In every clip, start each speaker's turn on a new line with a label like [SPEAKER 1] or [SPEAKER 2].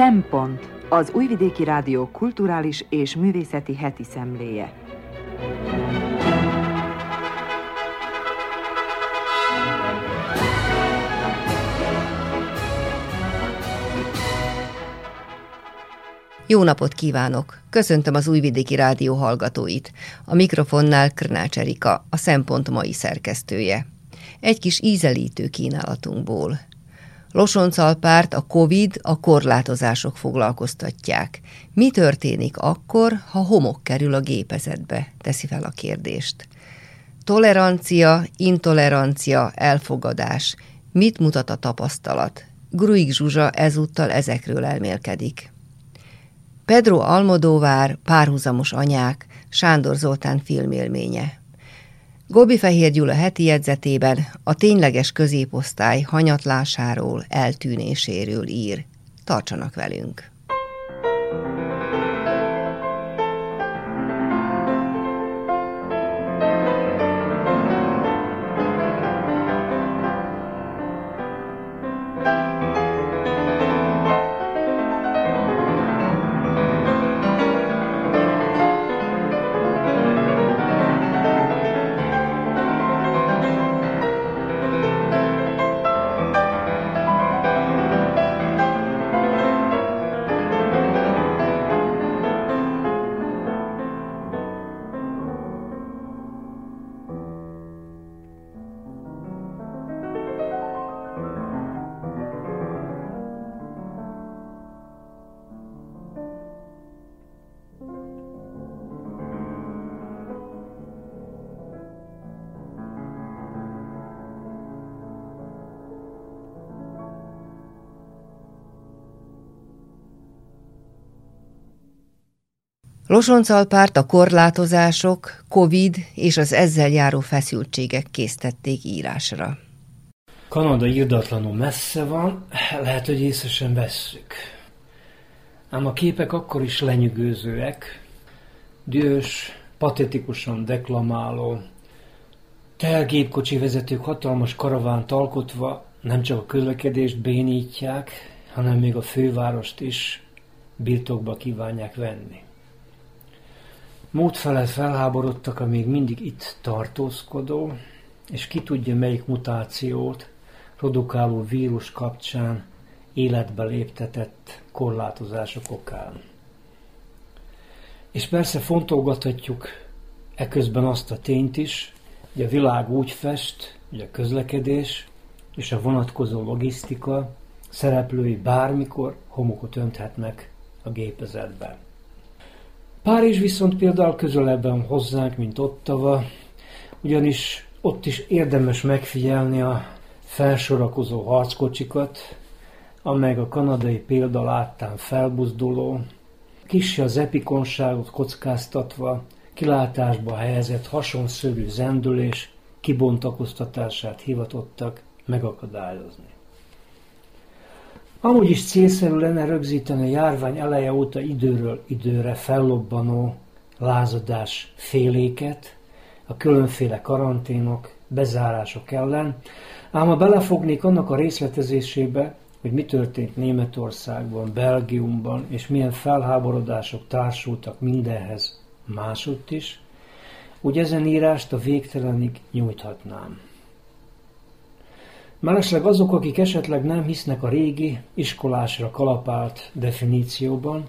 [SPEAKER 1] Szempont az Újvidéki Rádió kulturális és művészeti heti szemléje.
[SPEAKER 2] Jó napot kívánok! Köszöntöm az Újvidéki Rádió hallgatóit. A mikrofonnál Krnács Erika, a Szempont mai szerkesztője. Egy kis ízelítő kínálatunkból. Losoncalpárt a COVID, a korlátozások foglalkoztatják. Mi történik akkor, ha homok kerül a gépezetbe? Teszi fel a kérdést. Tolerancia, intolerancia, elfogadás. Mit mutat a tapasztalat? Gruig Zsuzsa ezúttal ezekről elmélkedik. Pedro Almodóvár, párhuzamos anyák, Sándor Zoltán filmélménye. Gobi Fehér Gyula heti jegyzetében a tényleges középosztály hanyatlásáról, eltűnéséről ír. Tartsanak velünk! Losoncalpárt a korlátozások, Covid és az ezzel járó feszültségek készítették írásra.
[SPEAKER 3] Kanada írdatlanul messze van, lehet, hogy észre sem vesszük. Ám a képek akkor is lenyűgözőek, dühös, patetikusan deklamáló, telgépkocsi vezetők hatalmas karavánt alkotva nem csak a közlekedést bénítják, hanem még a fővárost is birtokba kívánják venni. Mód felháborodtak a még mindig itt tartózkodó, és ki tudja melyik mutációt produkáló vírus kapcsán életbe léptetett korlátozások okán. És persze fontolgathatjuk eközben azt a tényt is, hogy a világ úgy fest, hogy a közlekedés és a vonatkozó logisztika szereplői bármikor homokot önthetnek a gépezetben. Párizs viszont például közelebben hozzánk, mint Ottava, ugyanis ott is érdemes megfigyelni a felsorakozó harckocsikat, amely a kanadai példa láttán felbuzduló, kisse az epikonságot kockáztatva, kilátásba helyezett hasonszörű zendülés kibontakoztatását hivatottak megakadályozni. Amúgy is célszerű lenne rögzíteni a járvány eleje óta időről időre fellobbanó lázadás féléket, a különféle karanténok, bezárások ellen, ám ha belefognék annak a részletezésébe, hogy mi történt Németországban, Belgiumban, és milyen felháborodások társultak mindenhez másutt is, úgy ezen írást a végtelenig nyújthatnám. Mellesleg azok, akik esetleg nem hisznek a régi, iskolásra kalapált definícióban,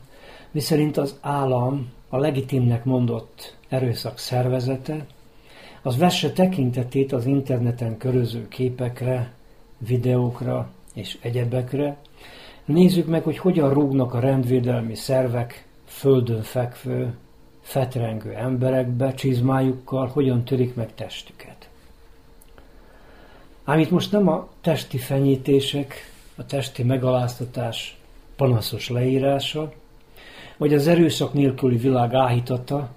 [SPEAKER 3] miszerint az állam a legitimnek mondott erőszak szervezete, az vesse tekintetét az interneten köröző képekre, videókra és egyebekre, nézzük meg, hogy hogyan rúgnak a rendvédelmi szervek földön fekvő, fetrengő emberekbe csizmájukkal, hogyan törik meg testüket. Ám itt most nem a testi fenyítések, a testi megaláztatás panaszos leírása, vagy az erőszak nélküli világ áhítata,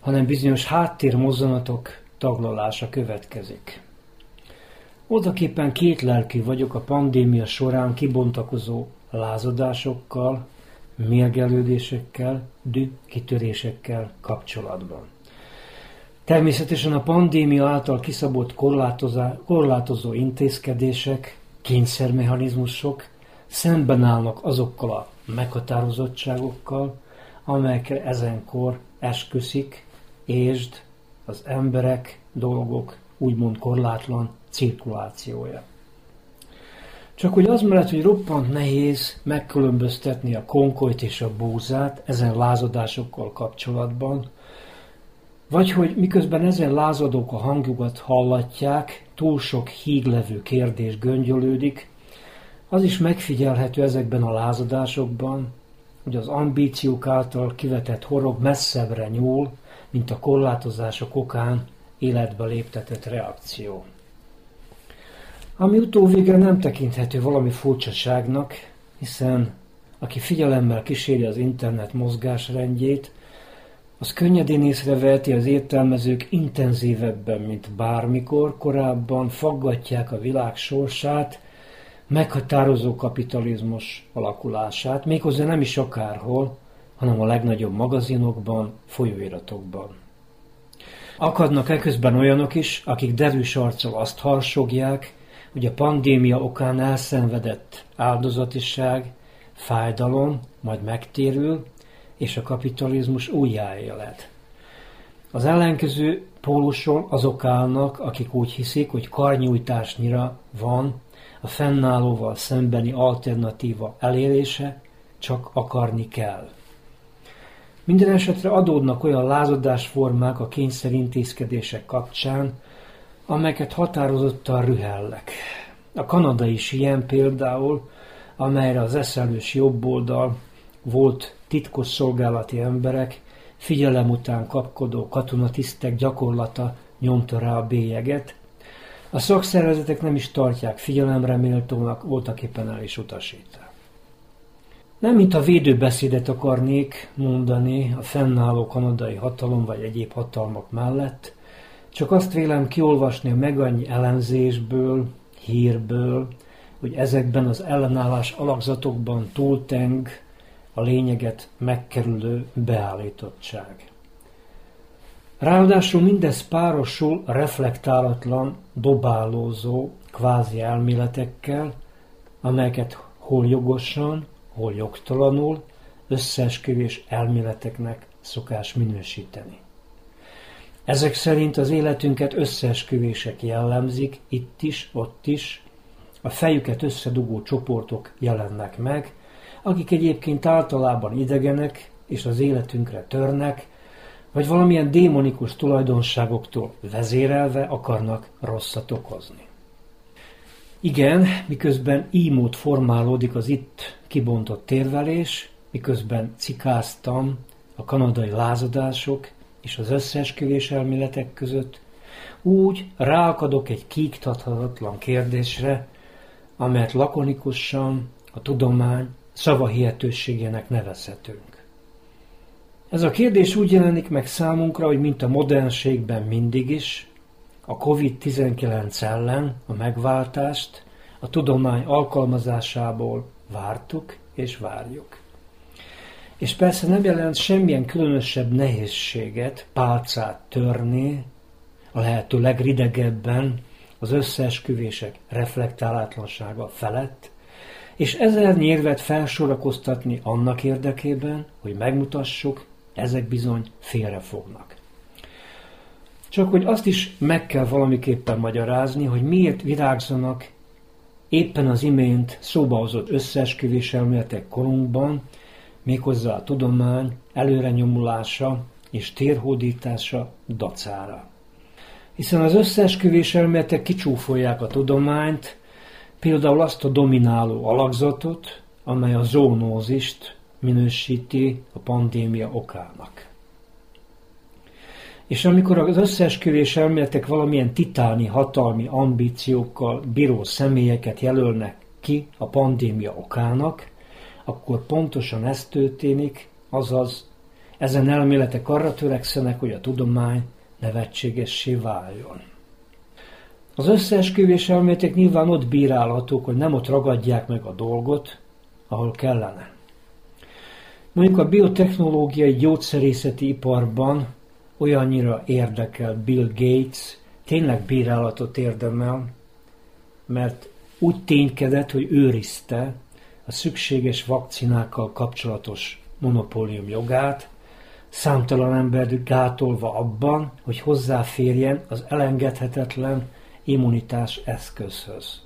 [SPEAKER 3] hanem bizonyos háttérmozzanatok taglalása következik. Odaképpen két lelki vagyok a pandémia során kibontakozó lázadásokkal, mérgelődésekkel, dű kitörésekkel kapcsolatban. Természetesen a pandémia által kiszabott korlátozó intézkedések, kényszermechanizmusok szemben állnak azokkal a meghatározottságokkal, amelyekre ezenkor esküszik, ésd az emberek, dolgok úgymond korlátlan cirkulációja. Csak hogy az mellett, hogy roppant nehéz megkülönböztetni a konkolyt és a búzát ezen lázadásokkal kapcsolatban, vagy hogy miközben ezen lázadók a hangjukat hallatják, túl sok híglevő kérdés göngyölődik, az is megfigyelhető ezekben a lázadásokban, hogy az ambíciók által kivetett horog messzebbre nyúl, mint a korlátozások okán életbe léptetett reakció. Ami utóvégre nem tekinthető valami furcsaságnak, hiszen aki figyelemmel kíséri az internet mozgásrendjét, az könnyedén észreveheti az értelmezők intenzívebben, mint bármikor korábban faggatják a világ sorsát, meghatározó kapitalizmus alakulását, méghozzá nem is akárhol, hanem a legnagyobb magazinokban, folyóiratokban. Akadnak eközben olyanok is, akik derűs arccal azt harsogják, hogy a pandémia okán elszenvedett áldozatiság, fájdalom majd megtérül, és a kapitalizmus újjáélet. Az ellenkező póluson azok állnak, akik úgy hiszik, hogy karnyújtásnyira van a fennállóval szembeni alternatíva elérése, csak akarni kell. Minden esetre adódnak olyan lázadásformák a kényszerintézkedések kapcsán, amelyeket határozottan rühellek. A kanadai is ilyen például, amelyre az eszelős jobboldal volt titkos szolgálati emberek, figyelem után kapkodó katonatisztek gyakorlata nyomta rá a bélyeget. A szakszervezetek nem is tartják figyelemre méltónak, voltak éppen el is utasítják. Nem mint a védőbeszédet akarnék mondani a fennálló kanadai hatalom vagy egyéb hatalmak mellett, csak azt vélem kiolvasni a meg annyi elemzésből, hírből, hogy ezekben az ellenállás alakzatokban túlteng a lényeget megkerülő beállítottság. Ráadásul mindez párosul reflektálatlan, dobálózó, kvázi elméletekkel, amelyeket hol jogosan, hol jogtalanul összeesküvés elméleteknek szokás minősíteni. Ezek szerint az életünket összeesküvések jellemzik, itt is, ott is, a fejüket összedugó csoportok jelennek meg, akik egyébként általában idegenek és az életünkre törnek, vagy valamilyen démonikus tulajdonságoktól vezérelve akarnak rosszat okozni. Igen, miközben így mód formálódik az itt kibontott térvelés, miközben cikáztam a kanadai lázadások és az összeesküvés elméletek között, úgy ráakadok egy kiiktathatatlan kérdésre, amelyet lakonikusan a tudomány szavahihetőségének nevezhetünk. Ez a kérdés úgy jelenik meg számunkra, hogy mint a modernségben mindig is, a COVID-19 ellen a megváltást a tudomány alkalmazásából vártuk és várjuk. És persze nem jelent semmilyen különösebb nehézséget pálcát törni, a lehető legridegebben az összeesküvések reflektálátlansága felett, és ezer nyérvet felsorakoztatni annak érdekében, hogy megmutassuk, ezek bizony félrefognak. Csak hogy azt is meg kell valamiképpen magyarázni, hogy miért virágzanak éppen az imént szóba hozott összeesküvés elméletek korunkban, méghozzá a tudomány előrenyomulása és térhódítása dacára. Hiszen az összeesküvés elméletek kicsúfolják a tudományt, például azt a domináló alakzatot, amely a zónózist minősíti a pandémia okának. És amikor az összeesküvés elméletek valamilyen titáni hatalmi ambíciókkal bíró személyeket jelölnek ki a pandémia okának, akkor pontosan ez történik, azaz ezen elméletek arra törekszenek, hogy a tudomány nevetségessé váljon. Az összeesküvés elméletek nyilván ott bírálhatók, hogy nem ott ragadják meg a dolgot, ahol kellene. Mondjuk a biotechnológiai gyógyszerészeti iparban olyannyira érdekel Bill Gates, tényleg bírálatot érdemel, mert úgy ténykedett, hogy őrizte a szükséges vakcinákkal kapcsolatos monopólium jogát, számtalan ember gátolva abban, hogy hozzáférjen az elengedhetetlen immunitás eszközhöz.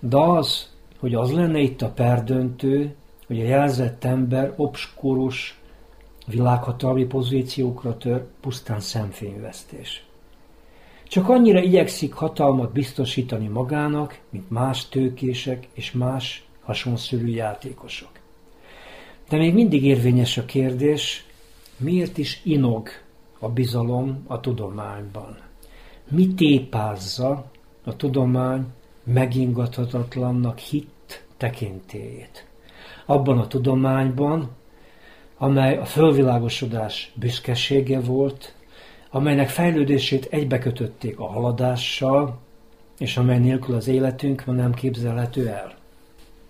[SPEAKER 3] De az, hogy az lenne itt a perdöntő, hogy a jelzett ember obskurus világhatalmi pozíciókra tör, pusztán szemfényvesztés. Csak annyira igyekszik hatalmat biztosítani magának, mint más tőkések és más hasonszörű játékosok. De még mindig érvényes a kérdés, miért is inog a bizalom a tudományban? Mi tépázza a tudomány megingathatatlannak hit tekintélyét? Abban a tudományban, amely a fölvilágosodás büszkesége volt, amelynek fejlődését egybekötötték a haladással, és amely nélkül az életünk ma nem képzelhető el.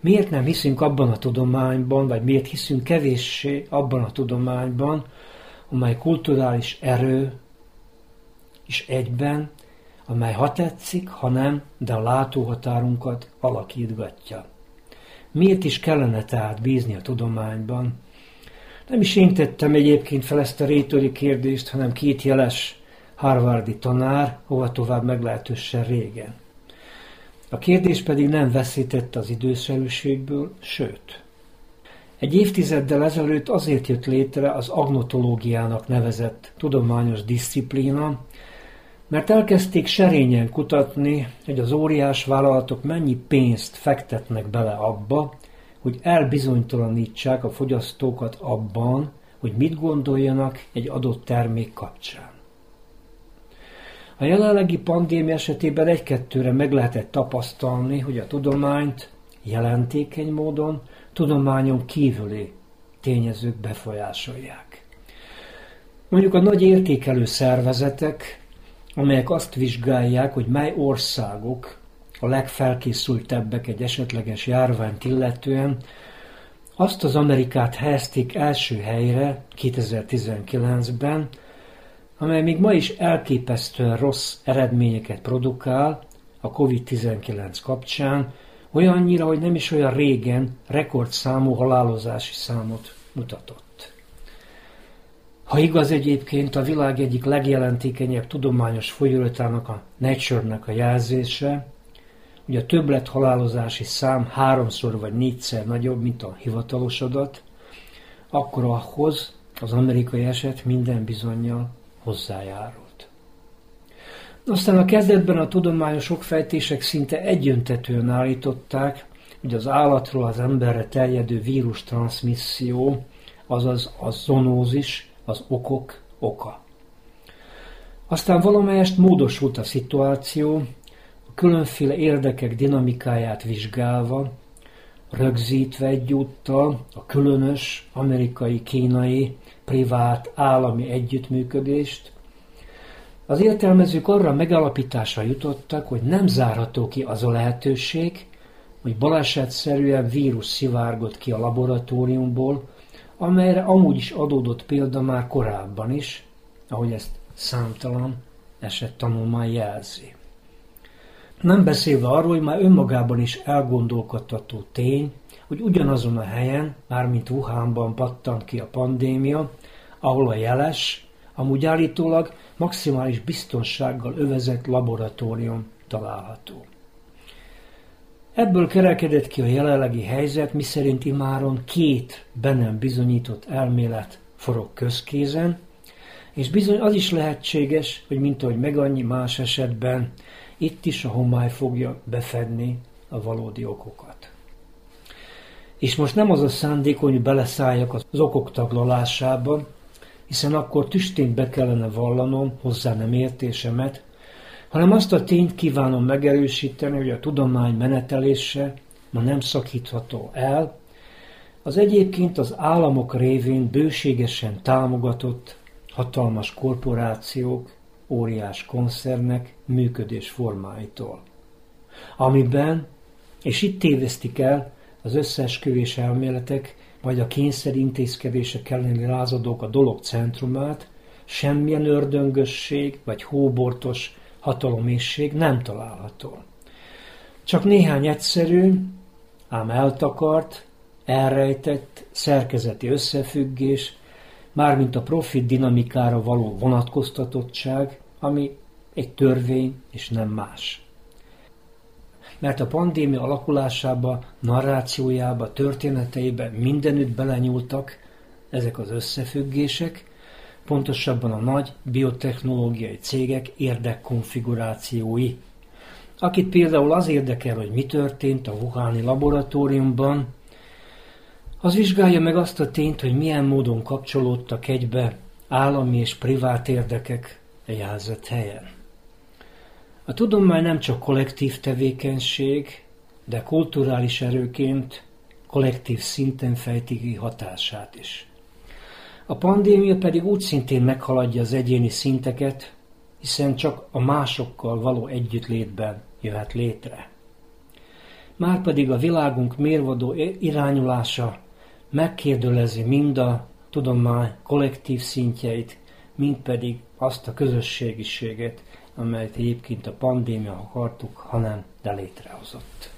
[SPEAKER 3] Miért nem hiszünk abban a tudományban, vagy miért hiszünk kevéssé abban a tudományban, amely kulturális erő is egyben, amely ha tetszik, ha nem, de a látóhatárunkat alakítgatja. Miért is kellene tehát bízni a tudományban, nem is én tettem egyébként fel ezt a rétori kérdést, hanem két jeles harvardi tanár, hova tovább meglehetősen régen. A kérdés pedig nem veszített az időszerűségből, sőt. Egy évtizeddel ezelőtt azért jött létre az agnotológiának nevezett tudományos disziplína, mert elkezdték serényen kutatni, hogy az óriás vállalatok mennyi pénzt fektetnek bele abba, hogy elbizonytalanítsák a fogyasztókat abban, hogy mit gondoljanak egy adott termék kapcsán. A jelenlegi pandémia esetében egy-kettőre meg lehetett tapasztalni, hogy a tudományt jelentékeny módon tudományon kívüli tényezők befolyásolják. Mondjuk a nagy értékelő szervezetek, amelyek azt vizsgálják, hogy mely országok a legfelkészültebbek egy esetleges járványt illetően, azt az Amerikát helyezték első helyre 2019-ben, amely még ma is elképesztően rossz eredményeket produkál a COVID-19 kapcsán, olyannyira, hogy nem is olyan régen rekordszámú halálozási számot mutatott. Ha igaz egyébként a világ egyik legjelentékenyebb tudományos folyóiratának a Nature-nek a jelzése, hogy a többlet halálozási szám háromszor vagy négyszer nagyobb, mint a hivatalos adat, akkor ahhoz az amerikai eset minden bizonyal hozzájárult. Aztán a kezdetben a tudományos okfejtések szinte egyöntetően állították, hogy az állatról az emberre terjedő vírus transmisszió, azaz a zonózis, az okok oka. Aztán valamelyest módosult a szituáció, különféle érdekek dinamikáját vizsgálva, rögzítve egyúttal a különös amerikai-kínai privát állami együttműködést, az értelmezők arra megalapításra jutottak, hogy nem zárható ki az a lehetőség, hogy balesetszerűen vírus szivárgott ki a laboratóriumból, amelyre amúgy is adódott példa már korábban is, ahogy ezt számtalan eset tanulmány jelzi. Nem beszélve arról, hogy már önmagában is elgondolkodtató tény, hogy ugyanazon a helyen, mármint Wuhanban pattant ki a pandémia, ahol a jeles, amúgy állítólag maximális biztonsággal övezett laboratórium található. Ebből kerekedett ki a jelenlegi helyzet, miszerint imáron két bennem bizonyított elmélet forog közkézen, és bizony az is lehetséges, hogy mint ahogy meg annyi más esetben itt is a homály fogja befedni a valódi okokat. És most nem az a szándék, hogy beleszálljak az okok taglalásába, hiszen akkor tüstént be kellene vallanom hozzá nem értésemet, hanem azt a tényt kívánom megerősíteni, hogy a tudomány menetelése ma nem szakítható el, az egyébként az államok révén bőségesen támogatott hatalmas korporációk óriás koncernek működés formáitól. Amiben, és itt tévesztik el az összeesküvés elméletek, vagy a kényszer intézkedések elleni lázadók a dolog centrumát, semmilyen ördöngösség vagy hóbortos hatalomészség nem található. Csak néhány egyszerű, ám eltakart, elrejtett, szerkezeti összefüggés, mármint a profit dinamikára való vonatkoztatottság, ami egy törvény és nem más. Mert a pandémia alakulásába, narrációjába, történeteibe mindenütt belenyúltak ezek az összefüggések, pontosabban a nagy biotechnológiai cégek érdekkonfigurációi. Akit például az érdekel, hogy mi történt a Wuhani laboratóriumban, az vizsgálja meg azt a tényt, hogy milyen módon kapcsolódtak egybe állami és privát érdekek a jelzett helyen. A tudomány nem csak kollektív tevékenység, de kulturális erőként kollektív szinten fejti ki hatását is. A pandémia pedig úgy szintén meghaladja az egyéni szinteket, hiszen csak a másokkal való együttlétben jöhet létre. Márpedig a világunk mérvadó irányulása megkérdőlezi mind a tudomány kollektív szintjeit, mind pedig azt a közösségiséget, amelyet egyébként a pandémia akartuk, hanem de létrehozott.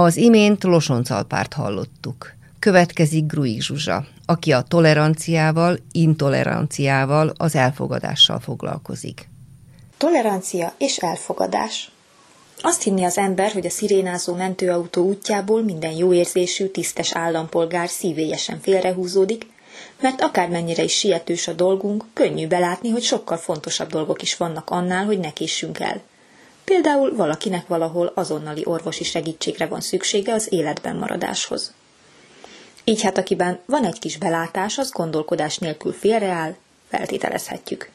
[SPEAKER 2] Az imént Losoncalpárt hallottuk. Következik Gruig Zsuzsa, aki a toleranciával, intoleranciával, az elfogadással foglalkozik.
[SPEAKER 4] Tolerancia és elfogadás. Azt hinni az ember, hogy a szirénázó mentőautó útjából minden jó érzésű, tisztes állampolgár szívélyesen félrehúzódik, mert akármennyire is sietős a dolgunk, könnyű belátni, hogy sokkal fontosabb dolgok is vannak annál, hogy ne késsünk el – Például valakinek valahol azonnali orvosi segítségre van szüksége az életben maradáshoz. Így hát akiben van egy kis belátás, az gondolkodás nélkül félreáll, feltételezhetjük.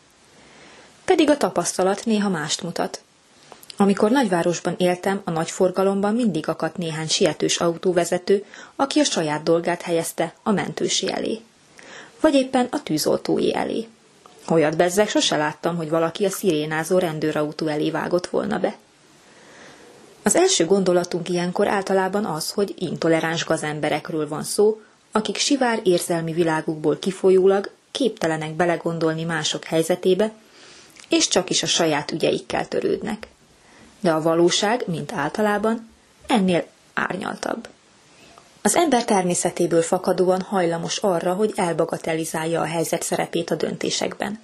[SPEAKER 4] Pedig a tapasztalat néha mást mutat. Amikor nagyvárosban éltem, a nagy forgalomban mindig akadt néhány sietős autóvezető, aki a saját dolgát helyezte a mentősi elé. Vagy éppen a tűzoltói elé. Olyat bezzeg sose láttam, hogy valaki a szirénázó rendőrautó elé vágott volna be. Az első gondolatunk ilyenkor általában az, hogy intoleráns gazemberekről van szó, akik sivár érzelmi világukból kifolyólag képtelenek belegondolni mások helyzetébe, és csak is a saját ügyeikkel törődnek. De a valóság, mint általában, ennél árnyaltabb. Az ember természetéből fakadóan hajlamos arra, hogy elbagatelizálja a helyzet szerepét a döntésekben.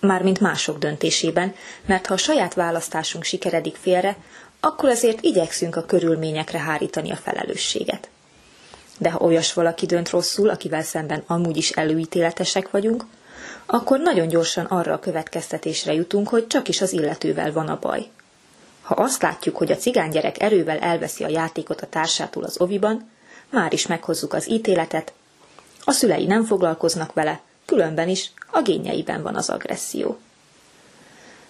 [SPEAKER 4] Mármint mások döntésében, mert ha a saját választásunk sikeredik félre, akkor azért igyekszünk a körülményekre hárítani a felelősséget. De ha olyas valaki dönt rosszul, akivel szemben amúgy is előítéletesek vagyunk, akkor nagyon gyorsan arra a következtetésre jutunk, hogy csak is az illetővel van a baj. Ha azt látjuk, hogy a cigánygyerek erővel elveszi a játékot a társától az oviban, már is meghozzuk az ítéletet, a szülei nem foglalkoznak vele, különben is a génjeiben van az agresszió.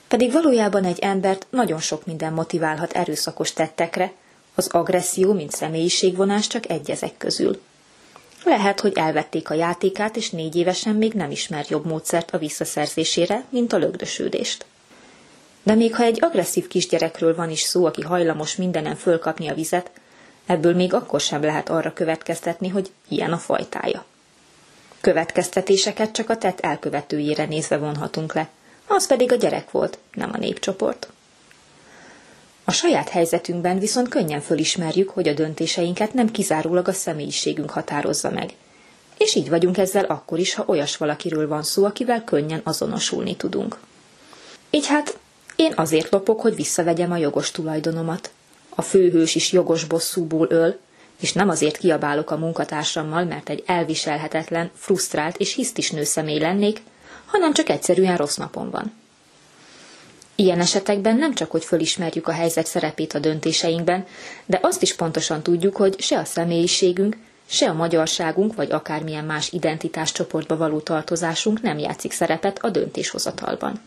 [SPEAKER 4] Pedig valójában egy embert nagyon sok minden motiválhat erőszakos tettekre, az agresszió, mint személyiségvonás csak egy ezek közül. Lehet, hogy elvették a játékát, és négy évesen még nem ismer jobb módszert a visszaszerzésére, mint a lögdösődést. De még ha egy agresszív kisgyerekről van is szó, aki hajlamos mindenen fölkapni a vizet, ebből még akkor sem lehet arra következtetni, hogy ilyen a fajtája. Következtetéseket csak a tett elkövetőjére nézve vonhatunk le, az pedig a gyerek volt, nem a népcsoport. A saját helyzetünkben viszont könnyen fölismerjük, hogy a döntéseinket nem kizárólag a személyiségünk határozza meg. És így vagyunk ezzel akkor is, ha olyas valakiről van szó, akivel könnyen azonosulni tudunk. Így hát én azért lopok, hogy visszavegyem a jogos tulajdonomat. A főhős is jogos bosszúból öl, és nem azért kiabálok a munkatársammal, mert egy elviselhetetlen, frusztrált és hisztis nőszemély lennék, hanem csak egyszerűen rossz napom van. Ilyen esetekben nem csak, hogy fölismerjük a helyzet szerepét a döntéseinkben, de azt is pontosan tudjuk, hogy se a személyiségünk, se a magyarságunk, vagy akármilyen más identitáscsoportba való tartozásunk nem játszik szerepet a döntéshozatalban.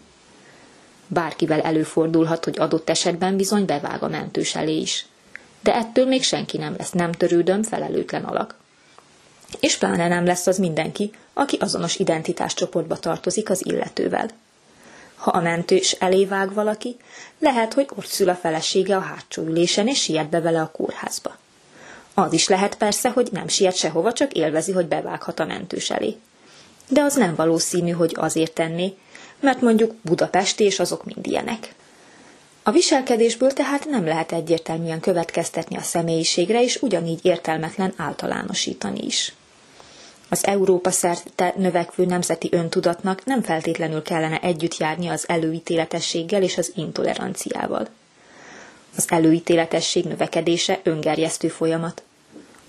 [SPEAKER 4] Bárkivel előfordulhat, hogy adott esetben bizony bevág a mentős elé is. De ettől még senki nem lesz nem törődöm, felelőtlen alak. És pláne nem lesz az mindenki, aki azonos identitáscsoportba tartozik az illetővel. Ha a mentős elé vág valaki, lehet, hogy ott szül a felesége a hátsó ülésen, és siet be vele a kórházba. Az is lehet persze, hogy nem siet sehova, csak élvezi, hogy bevághat a mentős elé. De az nem valószínű, hogy azért tenné, mert mondjuk Budapesti és azok mind ilyenek. A viselkedésből tehát nem lehet egyértelműen következtetni a személyiségre, és ugyanígy értelmetlen általánosítani is. Az Európa szerte növekvő nemzeti öntudatnak nem feltétlenül kellene együtt járni az előítéletességgel és az intoleranciával. Az előítéletesség növekedése öngerjesztő folyamat.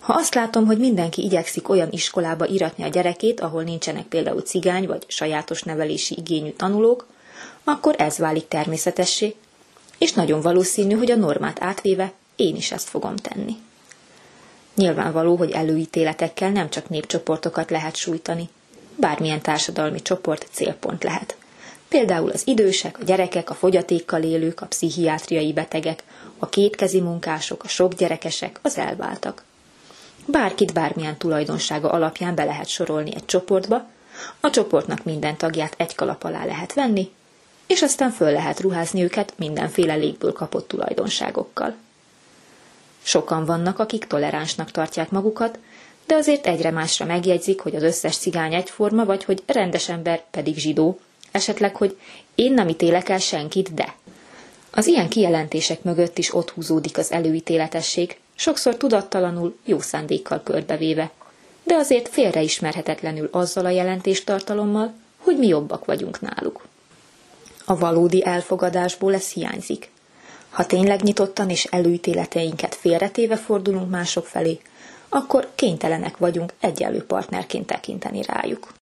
[SPEAKER 4] Ha azt látom, hogy mindenki igyekszik olyan iskolába iratni a gyerekét, ahol nincsenek például cigány vagy sajátos nevelési igényű tanulók, akkor ez válik természetessé, és nagyon valószínű, hogy a normát átvéve én is ezt fogom tenni. Nyilvánvaló, hogy előítéletekkel nem csak népcsoportokat lehet sújtani. Bármilyen társadalmi csoport célpont lehet. Például az idősek, a gyerekek, a fogyatékkal élők, a pszichiátriai betegek, a kétkezi munkások, a sok gyerekesek, az elváltak. Bárkit bármilyen tulajdonsága alapján be lehet sorolni egy csoportba, a csoportnak minden tagját egy kalap alá lehet venni, és aztán föl lehet ruházni őket mindenféle légből kapott tulajdonságokkal. Sokan vannak, akik toleránsnak tartják magukat, de azért egyre másra megjegyzik, hogy az összes cigány egyforma, vagy hogy rendes ember pedig zsidó, esetleg, hogy én nem ítélek el senkit, de. Az ilyen kijelentések mögött is ott húzódik az előítéletesség, sokszor tudattalanul, jó szándékkal körbevéve, de azért félreismerhetetlenül azzal a jelentéstartalommal, hogy mi jobbak vagyunk náluk. A valódi elfogadásból ez hiányzik. Ha tényleg nyitottan és előítéleteinket félretéve fordulunk mások felé, akkor kénytelenek vagyunk egyenlő partnerként tekinteni rájuk.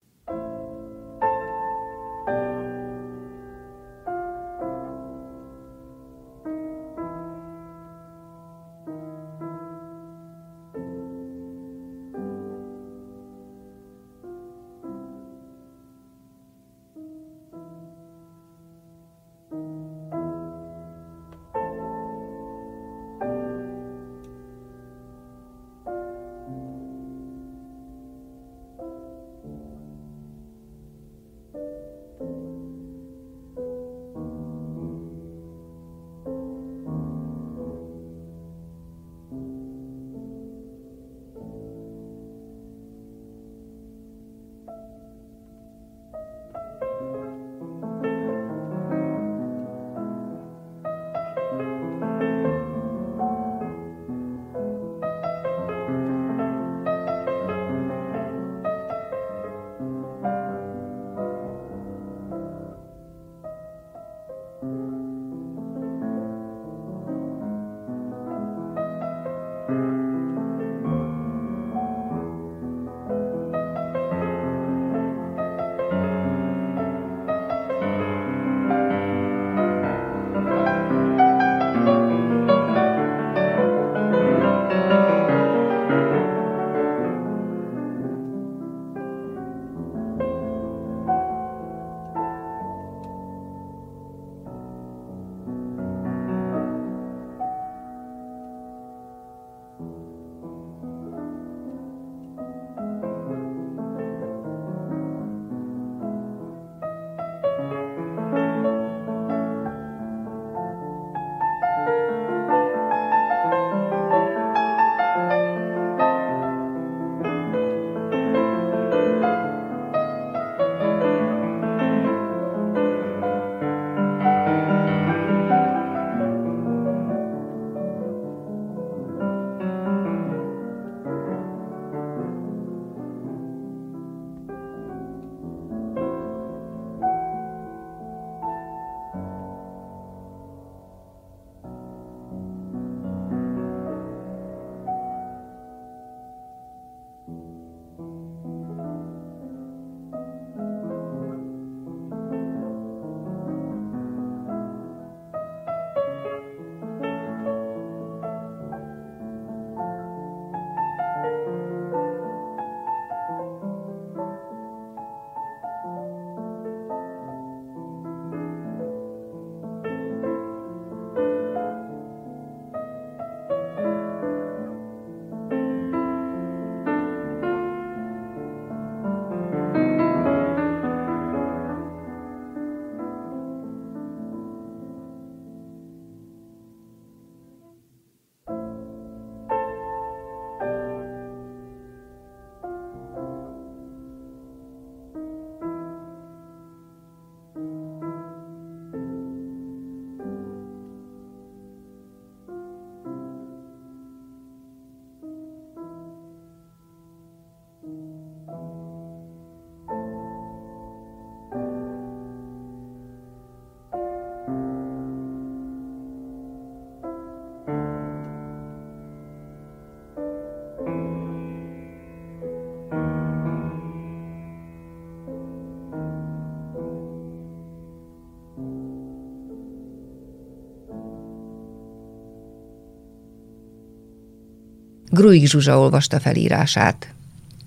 [SPEAKER 2] Gruig Zsuzsa olvasta felírását.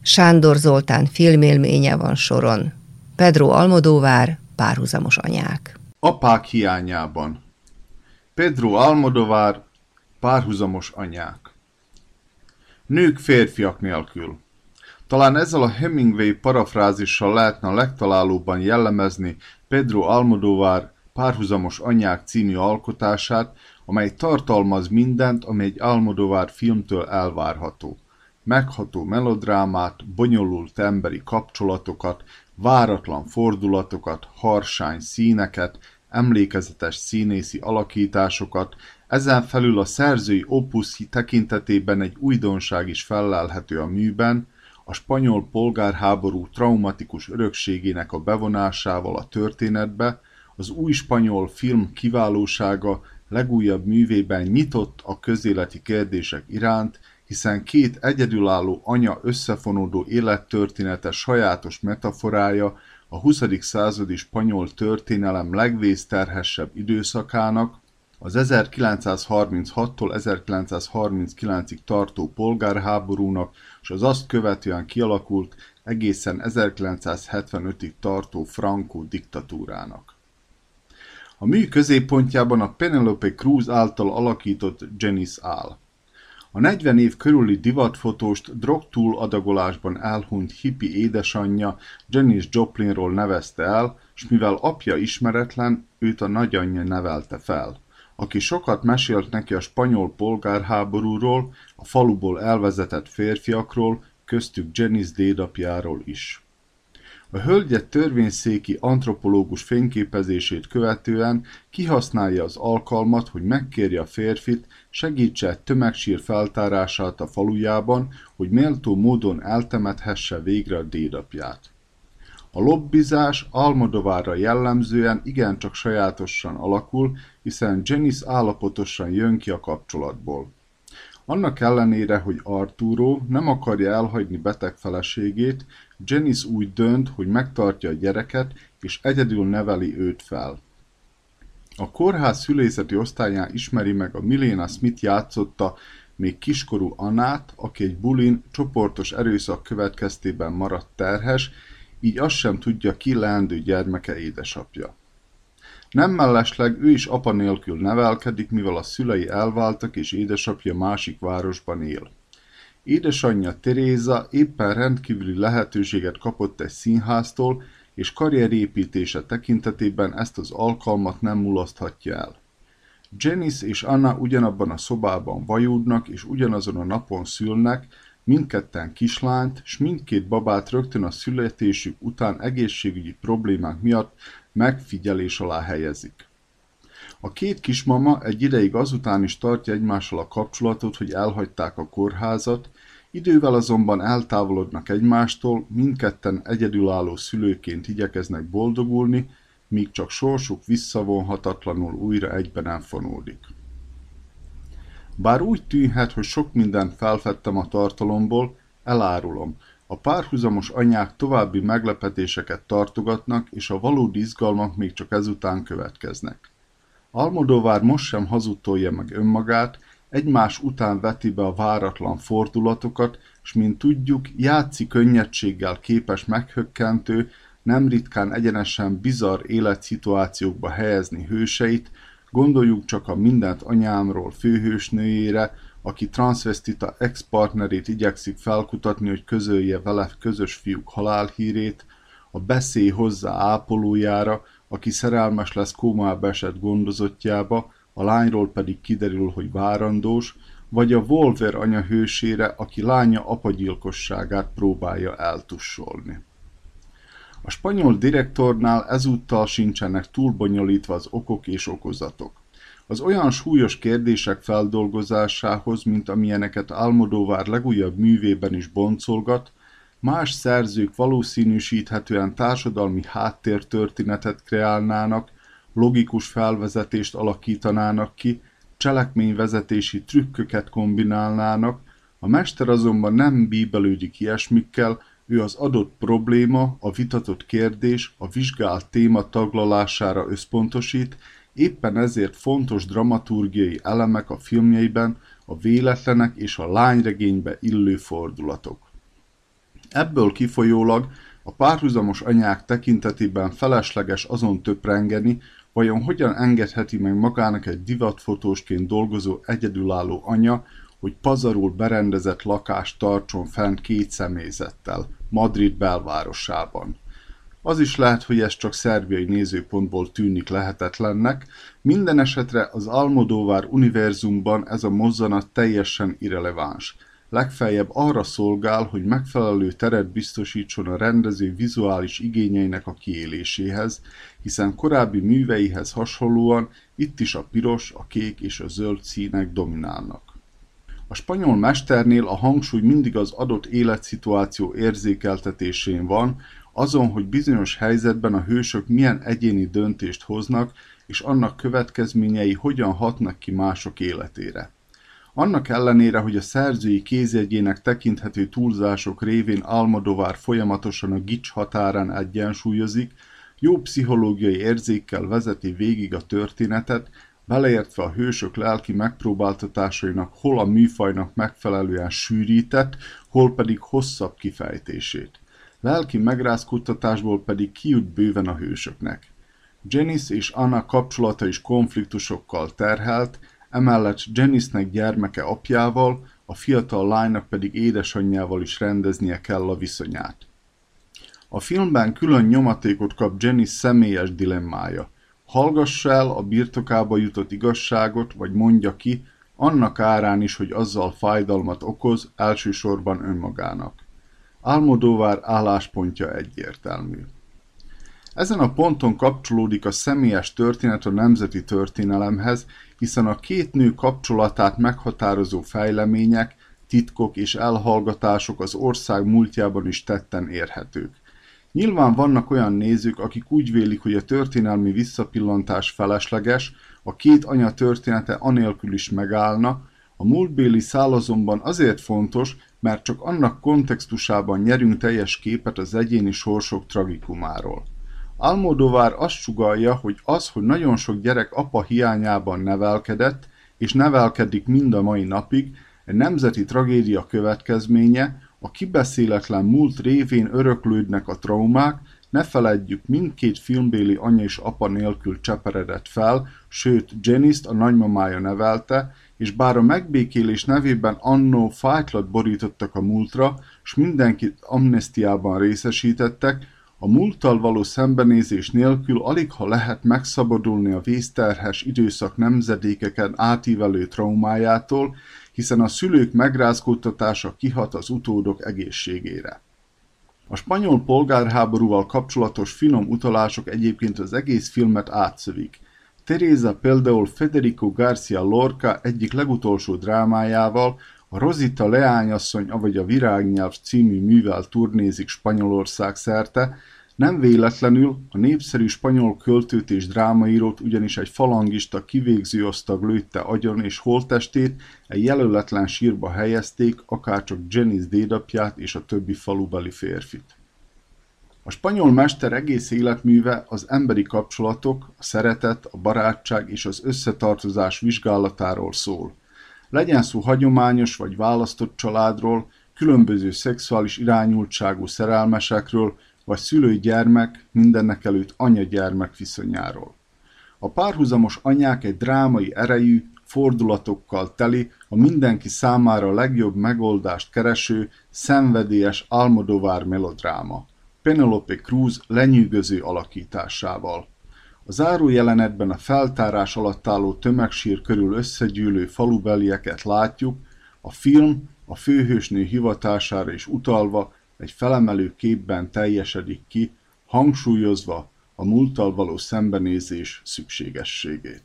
[SPEAKER 2] Sándor Zoltán filmélménye van soron. Pedro Almodóvár, párhuzamos anyák.
[SPEAKER 5] Apák hiányában. Pedro Almodóvár, párhuzamos anyák. Nők férfiak nélkül. Talán ezzel a Hemingway parafrázissal lehetne a legtalálóbban jellemezni Pedro Almodóvár párhuzamos anyák című alkotását, amely tartalmaz mindent, ami egy Almodóvár filmtől elvárható. Megható melodrámát, bonyolult emberi kapcsolatokat, váratlan fordulatokat, harsány színeket, emlékezetes színészi alakításokat, ezen felül a szerzői opus tekintetében egy újdonság is fellelhető a műben, a spanyol polgárháború traumatikus örökségének a bevonásával a történetbe, az új spanyol film kiválósága legújabb művében nyitott a közéleti kérdések iránt, hiszen két egyedülálló anya összefonódó élettörténete sajátos metaforája a 20. századi spanyol történelem legvészterhesebb időszakának, az 1936-tól 1939-ig tartó polgárháborúnak és az azt követően kialakult egészen 1975-ig tartó Franco diktatúrának. A mű középpontjában a Penelope Cruz által alakított Janice áll. A 40 év körüli divatfotóst drogtúl adagolásban elhunyt hippi édesanyja Janis Joplinról nevezte el, s mivel apja ismeretlen, őt a nagyanyja nevelte fel aki sokat mesélt neki a spanyol polgárháborúról, a faluból elvezetett férfiakról, köztük Janice dédapjáról is. A hölgyet törvényszéki antropológus fényképezését követően kihasználja az alkalmat, hogy megkérje a férfit, segítse egy tömegsír feltárását a falujában, hogy méltó módon eltemethesse végre a dédapját. A lobbizás Almodovárra jellemzően igencsak sajátosan alakul, hiszen Janice állapotosan jön ki a kapcsolatból. Annak ellenére, hogy Arturo nem akarja elhagyni beteg feleségét, Janice úgy dönt, hogy megtartja a gyereket, és egyedül neveli őt fel. A kórház szülészeti osztályán ismeri meg a Milena Smith játszotta még kiskorú Anát, aki egy bulin csoportos erőszak következtében maradt terhes, így azt sem tudja ki leendő gyermeke édesapja. Nem mellesleg ő is apa nélkül nevelkedik, mivel a szülei elváltak és édesapja másik városban él. Édesanyja Teréza éppen rendkívüli lehetőséget kapott egy színháztól, és karrierépítése tekintetében ezt az alkalmat nem mulaszthatja el. Janice és Anna ugyanabban a szobában vajúdnak, és ugyanazon a napon szülnek, mindketten kislányt, s mindkét babát rögtön a születésük után egészségügyi problémák miatt megfigyelés alá helyezik. A két kismama egy ideig azután is tartja egymással a kapcsolatot, hogy elhagyták a kórházat, idővel azonban eltávolodnak egymástól, mindketten egyedülálló szülőként igyekeznek boldogulni, míg csak sorsuk visszavonhatatlanul újra egyben elfonódik. Bár úgy tűnhet, hogy sok mindent felfedtem a tartalomból, elárulom. A párhuzamos anyák további meglepetéseket tartogatnak, és a valódi izgalmak még csak ezután következnek. Almodovár most sem hazudtolja meg önmagát, egymás után veti be a váratlan fordulatokat, s mint tudjuk, játszi könnyedséggel képes meghökkentő, nem ritkán egyenesen bizarr életszituációkba helyezni hőseit, Gondoljuk csak a Mindent anyámról főhősnőjére, aki transvestita ex-partnerét igyekszik felkutatni, hogy közölje vele közös fiúk halálhírét, a beszély hozzá ápolójára, aki szerelmes lesz kómába esett gondozottjába, a lányról pedig kiderül, hogy várandós, vagy a Wolver anya hősére, aki lánya apagyilkosságát próbálja eltussolni. A spanyol direktornál ezúttal sincsenek túl bonyolítva az okok és okozatok. Az olyan súlyos kérdések feldolgozásához, mint amilyeneket Almodóvár legújabb művében is boncolgat, más szerzők valószínűsíthetően társadalmi háttértörténetet kreálnának, logikus felvezetést alakítanának ki, cselekményvezetési trükköket kombinálnának, a mester azonban nem bíbelődik ilyesmikkel, ő az adott probléma, a vitatott kérdés, a vizsgált téma taglalására összpontosít, éppen ezért fontos dramaturgiai elemek a filmjeiben a véletlenek és a lányregénybe illő fordulatok. Ebből kifolyólag a párhuzamos anyák tekintetében felesleges azon töprengeni, vajon hogyan engedheti meg magának egy divatfotósként dolgozó egyedülálló anya, hogy pazarul berendezett lakást tartson fent két személyzettel, Madrid belvárosában. Az is lehet, hogy ez csak szerbiai nézőpontból tűnik lehetetlennek, minden esetre az Almodóvár univerzumban ez a mozzanat teljesen irreleváns. Legfeljebb arra szolgál, hogy megfelelő teret biztosítson a rendező vizuális igényeinek a kiéléséhez, hiszen korábbi műveihez hasonlóan itt is a piros, a kék és a zöld színek dominálnak. A spanyol mesternél a hangsúly mindig az adott életszituáció érzékeltetésén van, azon, hogy bizonyos helyzetben a hősök milyen egyéni döntést hoznak, és annak következményei hogyan hatnak ki mások életére. Annak ellenére, hogy a szerzői kézjegyének tekinthető túlzások révén Almodovár folyamatosan a gics határán egyensúlyozik, jó pszichológiai érzékkel vezeti végig a történetet, beleértve a hősök lelki megpróbáltatásainak hol a műfajnak megfelelően sűrített, hol pedig hosszabb kifejtését. Lelki megrázkódtatásból pedig kijut bőven a hősöknek. Janice és Anna kapcsolata is konfliktusokkal terhelt, emellett Janice-nek gyermeke apjával, a fiatal lánynak pedig édesanyjával is rendeznie kell a viszonyát. A filmben külön nyomatékot kap Janice személyes dilemmája. Hallgassa el a birtokába jutott igazságot, vagy mondja ki, annak árán is, hogy azzal fájdalmat okoz, elsősorban önmagának. Almodóvár álláspontja egyértelmű. Ezen a ponton kapcsolódik a személyes történet a nemzeti történelemhez, hiszen a két nő kapcsolatát meghatározó fejlemények, titkok és elhallgatások az ország múltjában is tetten érhetők. Nyilván vannak olyan nézők, akik úgy vélik, hogy a történelmi visszapillantás felesleges, a két anya története anélkül is megállna, a múltbéli szál azonban azért fontos, mert csak annak kontextusában nyerünk teljes képet az egyéni sorsok tragikumáról. Almodovár azt sugalja, hogy az, hogy nagyon sok gyerek apa hiányában nevelkedett, és nevelkedik mind a mai napig, egy nemzeti tragédia következménye, a kibeszéletlen múlt révén öröklődnek a traumák, ne feledjük, mindkét filmbéli anya és apa nélkül cseperedett fel, sőt, Janice-t a nagymamája nevelte, és bár a megbékélés nevében annó fájtlat borítottak a múltra, s mindenkit amnestiában részesítettek, a múlttal való szembenézés nélkül alig ha lehet megszabadulni a vészterhes időszak nemzedékeken átívelő traumájától, hiszen a szülők megrázkódtatása kihat az utódok egészségére. A spanyol polgárháborúval kapcsolatos finom utalások egyébként az egész filmet átszövik. Teresa például Federico Garcia Lorca egyik legutolsó drámájával, a Rosita leányasszony, avagy a Virágnyelv című művel turnézik Spanyolország szerte, nem véletlenül a népszerű spanyol költőt és drámaírót ugyanis egy falangista kivégző osztag lőtte agyon és holttestét egy jelöletlen sírba helyezték, akárcsak Janice dédapját és a többi falubeli férfit. A spanyol mester egész életműve az emberi kapcsolatok, a szeretet, a barátság és az összetartozás vizsgálatáról szól. Legyen szó hagyományos vagy választott családról, különböző szexuális irányultságú szerelmesekről, vagy szülő-gyermek, mindenekelőtt anya-gyermek viszonyáról. A párhuzamos anyák egy drámai erejű, fordulatokkal teli, a mindenki számára a legjobb megoldást kereső, szenvedélyes Almodovár melodráma. Penelope Cruz lenyűgöző alakításával. A záró jelenetben a feltárás alatt álló tömegsír körül összegyűlő falubelieket látjuk, a film a főhősnő hivatására is utalva egy felemelő képben teljesedik ki, hangsúlyozva a múlttal való szembenézés szükségességét.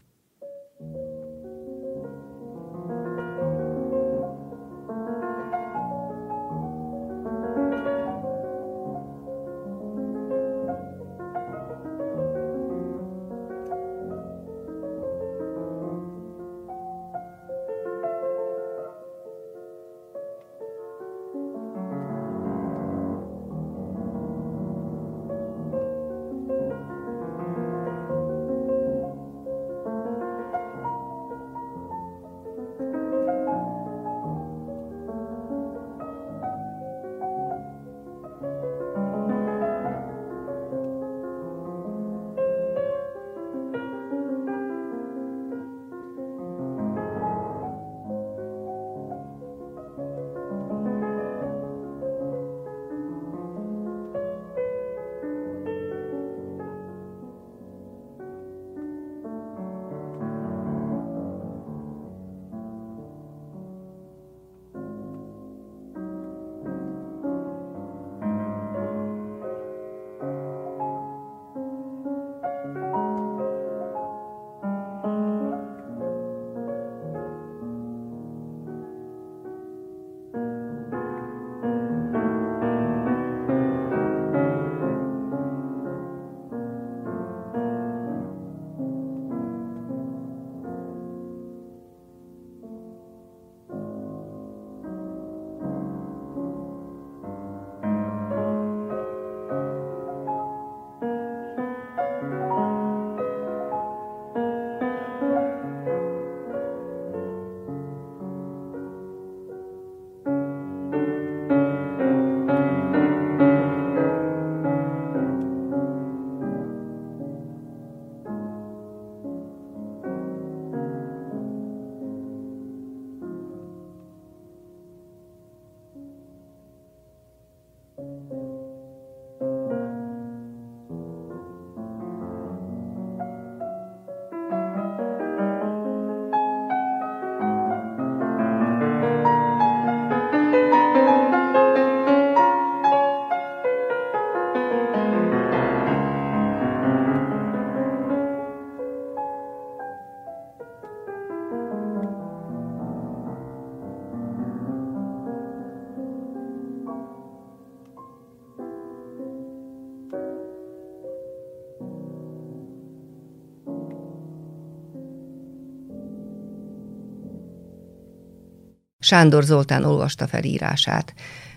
[SPEAKER 2] Sándor Zoltán olvasta felírását.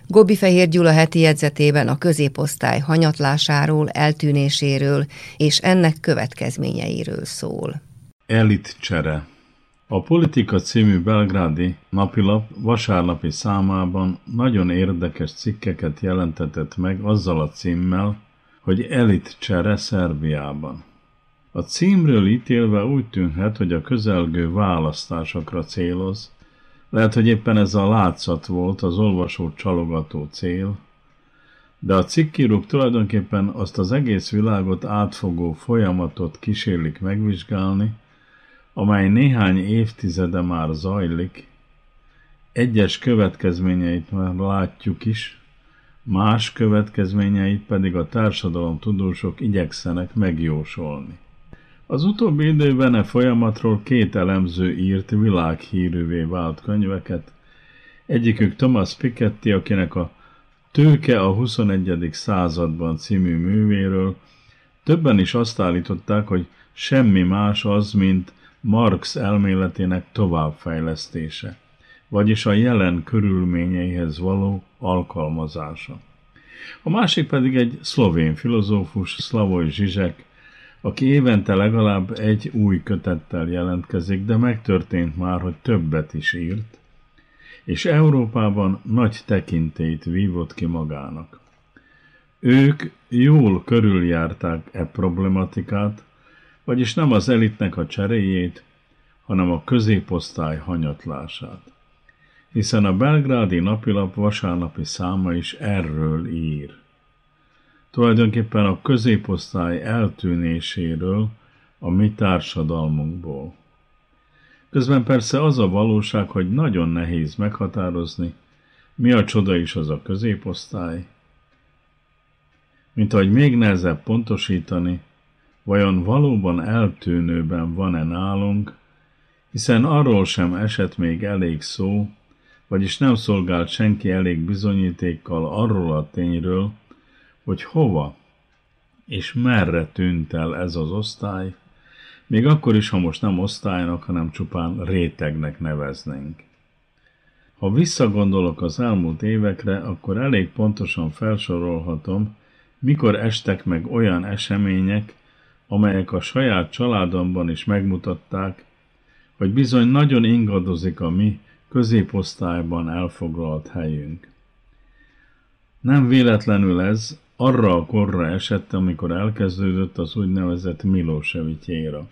[SPEAKER 2] Gobi Fehér Gyula heti jegyzetében a középosztály hanyatlásáról, eltűnéséről és ennek következményeiről szól.
[SPEAKER 6] Elit csere a Politika című belgrádi napilap vasárnapi számában nagyon érdekes cikkeket jelentetett meg azzal a címmel, hogy elit csere Szerbiában. A címről ítélve úgy tűnhet, hogy a közelgő választásokra céloz, lehet, hogy éppen ez a látszat volt az olvasó csalogató cél, de a cikkírók tulajdonképpen azt az egész világot átfogó folyamatot kísérlik megvizsgálni, amely néhány évtizede már zajlik, egyes következményeit már látjuk is, más következményeit pedig a társadalom tudósok igyekszenek megjósolni. Az utóbbi időben e folyamatról két elemző írt világhírűvé vált könyveket. Egyikük Thomas Piketty, akinek a Tőke a 21. században című művéről többen is azt állították, hogy semmi más az, mint Marx elméletének továbbfejlesztése, vagyis a jelen körülményeihez való alkalmazása. A másik pedig egy szlovén filozófus, Slavoj Zsizsek, aki évente legalább egy új kötettel jelentkezik, de megtörtént már, hogy többet is írt, és Európában nagy tekintélyt vívott ki magának. Ők jól körüljárták e problematikát, vagyis nem az elitnek a cseréjét, hanem a középosztály hanyatlását. Hiszen a belgrádi napilap vasárnapi száma is erről ír tulajdonképpen a középosztály eltűnéséről a mi társadalmunkból. Közben persze az a valóság, hogy nagyon nehéz meghatározni, mi a csoda is az a középosztály, mint ahogy még nehezebb pontosítani, vajon valóban eltűnőben van-e nálunk, hiszen arról sem esett még elég szó, vagyis nem szolgált senki elég bizonyítékkal arról a tényről, hogy hova és merre tűnt el ez az osztály, még akkor is, ha most nem osztálynak, hanem csupán rétegnek neveznénk. Ha visszagondolok az elmúlt évekre, akkor elég pontosan felsorolhatom, mikor estek meg olyan események, amelyek a saját családomban is megmutatták, hogy bizony nagyon ingadozik a mi középosztályban elfoglalt helyünk. Nem véletlenül ez, arra a korra esett, amikor elkezdődött az úgynevezett Milosevic éra.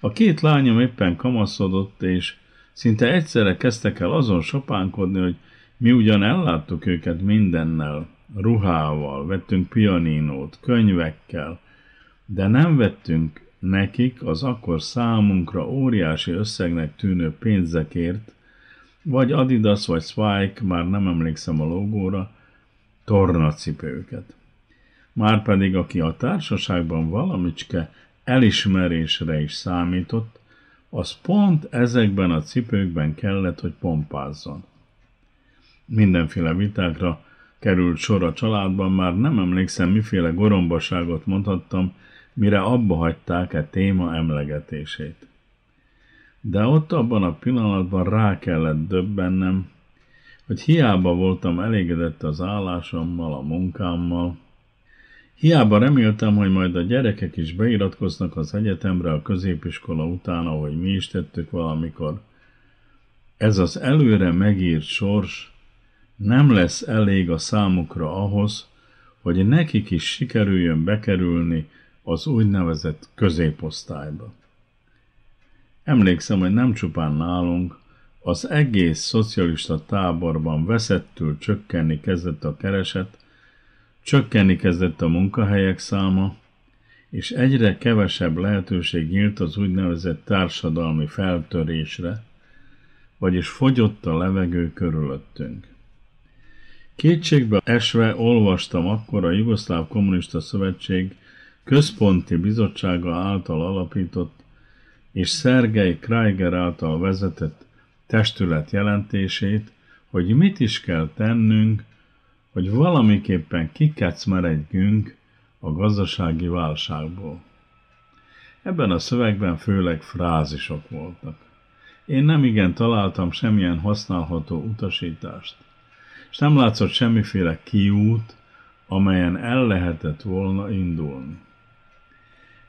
[SPEAKER 6] A két lányom éppen kamaszodott, és szinte egyszerre kezdtek el azon sopánkodni, hogy mi ugyan elláttuk őket mindennel, ruhával, vettünk pianinót, könyvekkel, de nem vettünk nekik az akkor számunkra óriási összegnek tűnő pénzekért, vagy Adidas vagy Spike, már nem emlékszem a logóra, tornacipőket. Márpedig aki a társaságban valamicske elismerésre is számított, az pont ezekben a cipőkben kellett, hogy pompázzon. Mindenféle vitákra került sor a családban, már nem emlékszem, miféle gorombaságot mondhattam, mire abba hagyták e téma emlegetését. De ott abban a pillanatban rá kellett döbbennem, hogy hiába voltam elégedett az állásommal, a munkámmal, hiába reméltem, hogy majd a gyerekek is beiratkoznak az egyetemre a középiskola után, ahogy mi is tettük valamikor. Ez az előre megírt sors nem lesz elég a számukra ahhoz, hogy nekik is sikerüljön bekerülni az úgynevezett középosztályba. Emlékszem, hogy nem csupán nálunk, az egész szocialista táborban veszettül csökkenni kezdett a kereset, csökkenni kezdett a munkahelyek száma, és egyre kevesebb lehetőség nyílt az úgynevezett társadalmi feltörésre, vagyis fogyott a levegő körülöttünk. Kétségbe esve olvastam akkor a Jugoszláv Kommunista Szövetség központi bizottsága által alapított és Szergei Kraiger által vezetett testület jelentését, hogy mit is kell tennünk, hogy valamiképpen kikecmeredjünk a gazdasági válságból. Ebben a szövegben főleg frázisok voltak. Én nem igen találtam semmilyen használható utasítást, és nem látszott semmiféle kiút, amelyen el lehetett volna indulni.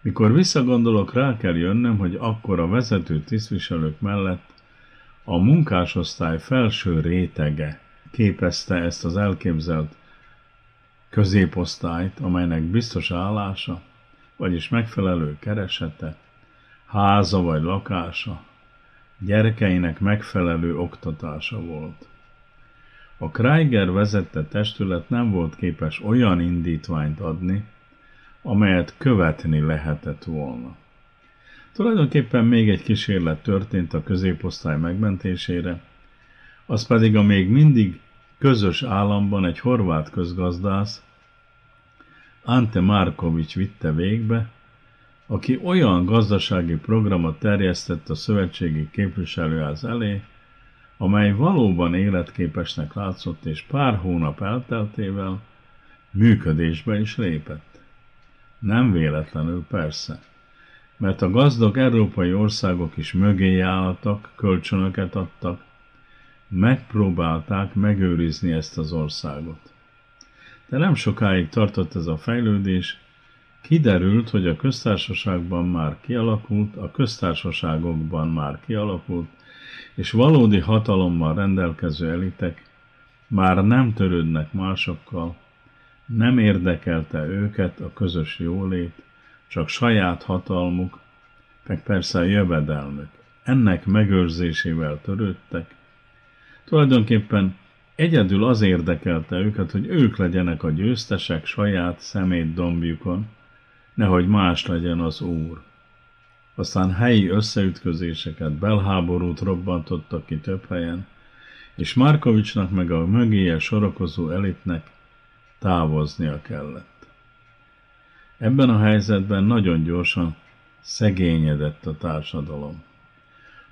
[SPEAKER 6] Mikor visszagondolok, rá kell jönnöm, hogy akkor a vezető tisztviselők mellett a munkásosztály felső rétege képezte ezt az elképzelt középosztályt, amelynek biztos állása, vagyis megfelelő keresete, háza vagy lakása, gyerekeinek megfelelő oktatása volt. A Kreiger vezette testület nem volt képes olyan indítványt adni, amelyet követni lehetett volna. Tulajdonképpen még egy kísérlet történt a középosztály megmentésére, az pedig a még mindig közös államban egy horvát közgazdász, Ante Markovics vitte végbe, aki olyan gazdasági programot terjesztett a szövetségi képviselőház elé, amely valóban életképesnek látszott, és pár hónap elteltével működésbe is lépett. Nem véletlenül persze, mert a gazdag európai országok is mögé álltak, kölcsönöket adtak, megpróbálták megőrizni ezt az országot. De nem sokáig tartott ez a fejlődés, kiderült, hogy a köztársaságban már kialakult, a köztársaságokban már kialakult, és valódi hatalommal rendelkező elitek már nem törődnek másokkal, nem érdekelte őket a közös jólét, csak saját hatalmuk, meg persze a jövedelmük. Ennek megőrzésével törődtek. Tulajdonképpen egyedül az érdekelte őket, hogy ők legyenek a győztesek saját szemét dombjukon, nehogy más legyen az úr. Aztán helyi összeütközéseket, belháborút robbantottak ki több helyen, és Markovicsnak meg a mögéje sorakozó elitnek távoznia kellett. Ebben a helyzetben nagyon gyorsan szegényedett a társadalom.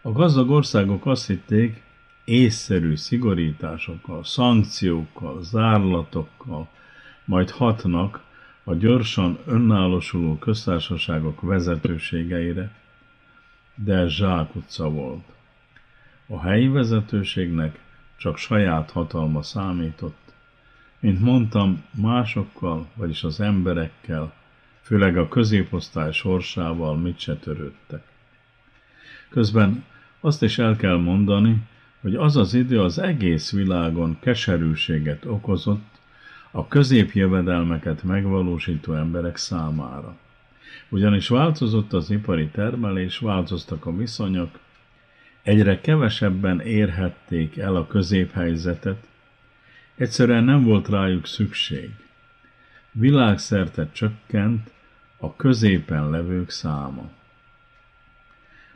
[SPEAKER 6] A gazdag országok azt hitték, észszerű szigorításokkal, szankciókkal, zárlatokkal majd hatnak a gyorsan önállósuló köztársaságok vezetőségeire, de zsákutca volt. A helyi vezetőségnek csak saját hatalma számított. Mint mondtam, másokkal, vagyis az emberekkel, főleg a középosztály sorsával mit se törődtek. Közben azt is el kell mondani, hogy az az idő az egész világon keserűséget okozott a középjövedelmeket megvalósító emberek számára. Ugyanis változott az ipari termelés, változtak a viszonyok, egyre kevesebben érhették el a középhelyzetet, egyszerűen nem volt rájuk szükség. Világszerte csökkent a középen levők száma.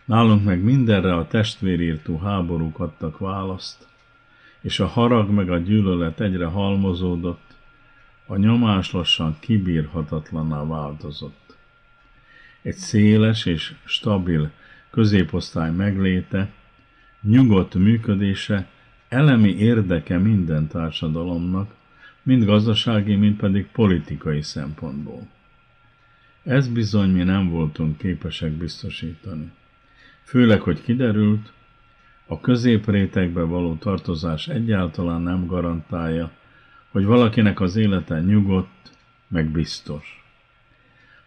[SPEAKER 6] Nálunk meg mindenre a testvérírtó háborúk adtak választ, és a harag meg a gyűlölet egyre halmozódott, a nyomás lassan kibírhatatlaná változott. Egy széles és stabil középosztály megléte, nyugodt működése elemi érdeke minden társadalomnak, mind gazdasági, mind pedig politikai szempontból. Ez bizony mi nem voltunk képesek biztosítani. Főleg, hogy kiderült, a középrétegbe való tartozás egyáltalán nem garantálja, hogy valakinek az élete nyugodt, meg biztos.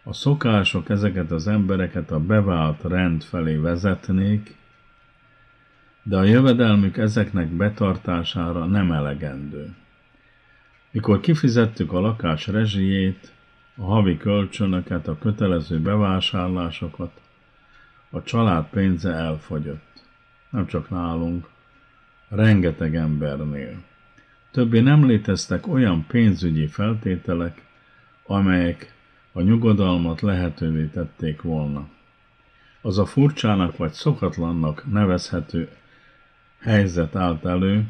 [SPEAKER 6] A szokások ezeket az embereket a bevált rend felé vezetnék, de a jövedelmük ezeknek betartására nem elegendő. Mikor kifizettük a lakás rezsijét, a havi kölcsönöket, a kötelező bevásárlásokat, a család pénze elfogyott. Nem csak nálunk, rengeteg embernél. Többé nem léteztek olyan pénzügyi feltételek, amelyek a nyugodalmat lehetővé tették volna. Az a furcsának vagy szokatlannak nevezhető helyzet állt elő,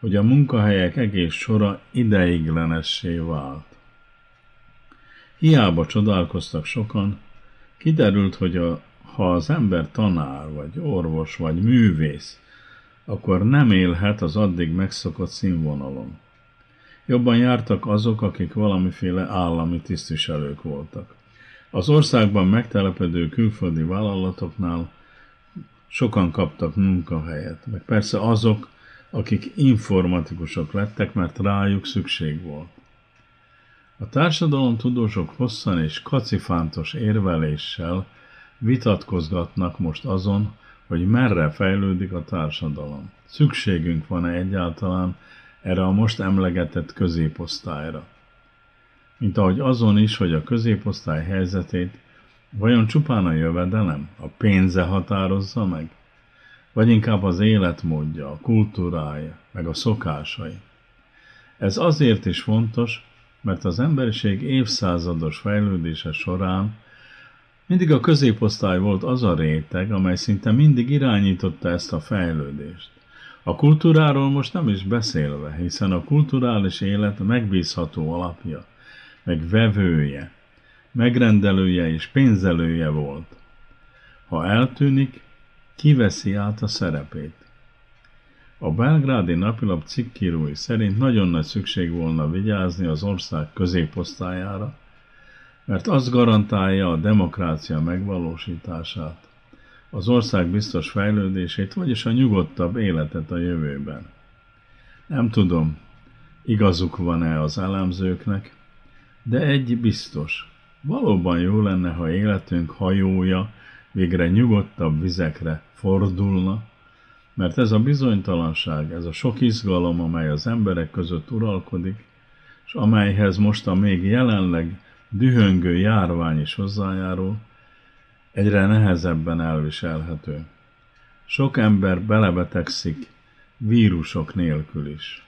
[SPEAKER 6] hogy a munkahelyek egész sora ideiglenessé vált. Hiába csodálkoztak sokan, kiderült, hogy a, ha az ember tanár, vagy orvos, vagy művész, akkor nem élhet az addig megszokott színvonalon. Jobban jártak azok, akik valamiféle állami tisztviselők voltak. Az országban megtelepedő külföldi vállalatoknál sokan kaptak munkahelyet, meg persze azok, akik informatikusok lettek, mert rájuk szükség volt. A társadalomtudósok hosszan és kacifántos érveléssel vitatkozgatnak most azon, hogy merre fejlődik a társadalom. Szükségünk van-e egyáltalán erre a most emlegetett középosztályra. Mint ahogy azon is, hogy a középosztály helyzetét vajon csupán a jövedelem, a pénze határozza meg? Vagy inkább az életmódja, a kultúrája, meg a szokásai? Ez azért is fontos, mert az emberiség évszázados fejlődése során mindig a középosztály volt az a réteg, amely szinte mindig irányította ezt a fejlődést. A kultúráról most nem is beszélve, hiszen a kulturális élet megbízható alapja, meg vevője, megrendelője és pénzelője volt. Ha eltűnik, kiveszi át a szerepét. A belgrádi napilap cikkírói szerint nagyon nagy szükség volna vigyázni az ország középosztályára, mert az garantálja a demokrácia megvalósítását, az ország biztos fejlődését, vagyis a nyugodtabb életet a jövőben. Nem tudom, igazuk van-e az elemzőknek, de egy biztos. Valóban jó lenne, ha életünk hajója végre nyugodtabb vizekre fordulna, mert ez a bizonytalanság, ez a sok izgalom, amely az emberek között uralkodik, és amelyhez most a még jelenleg dühöngő járvány is hozzájárul, egyre nehezebben elviselhető. Sok ember belebetegszik vírusok nélkül is.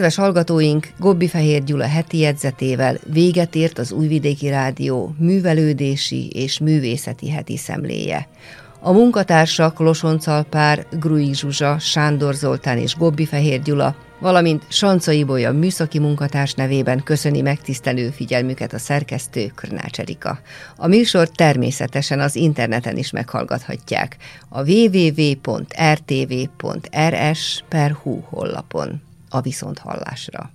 [SPEAKER 2] Kedves hallgatóink, Gobbi Fehér Gyula heti jegyzetével véget ért az Újvidéki Rádió művelődési és művészeti heti szemléje. A munkatársak Losoncalpár, Grui Zsuzsa, Sándor Zoltán és Gobbi Fehér Gyula, valamint Sancai Bolya műszaki munkatárs nevében köszöni megtisztelő figyelmüket a szerkesztő Krnács Erika. A műsor természetesen az interneten is meghallgathatják a www.rtv.rs.hu honlapon a viszonthallásra.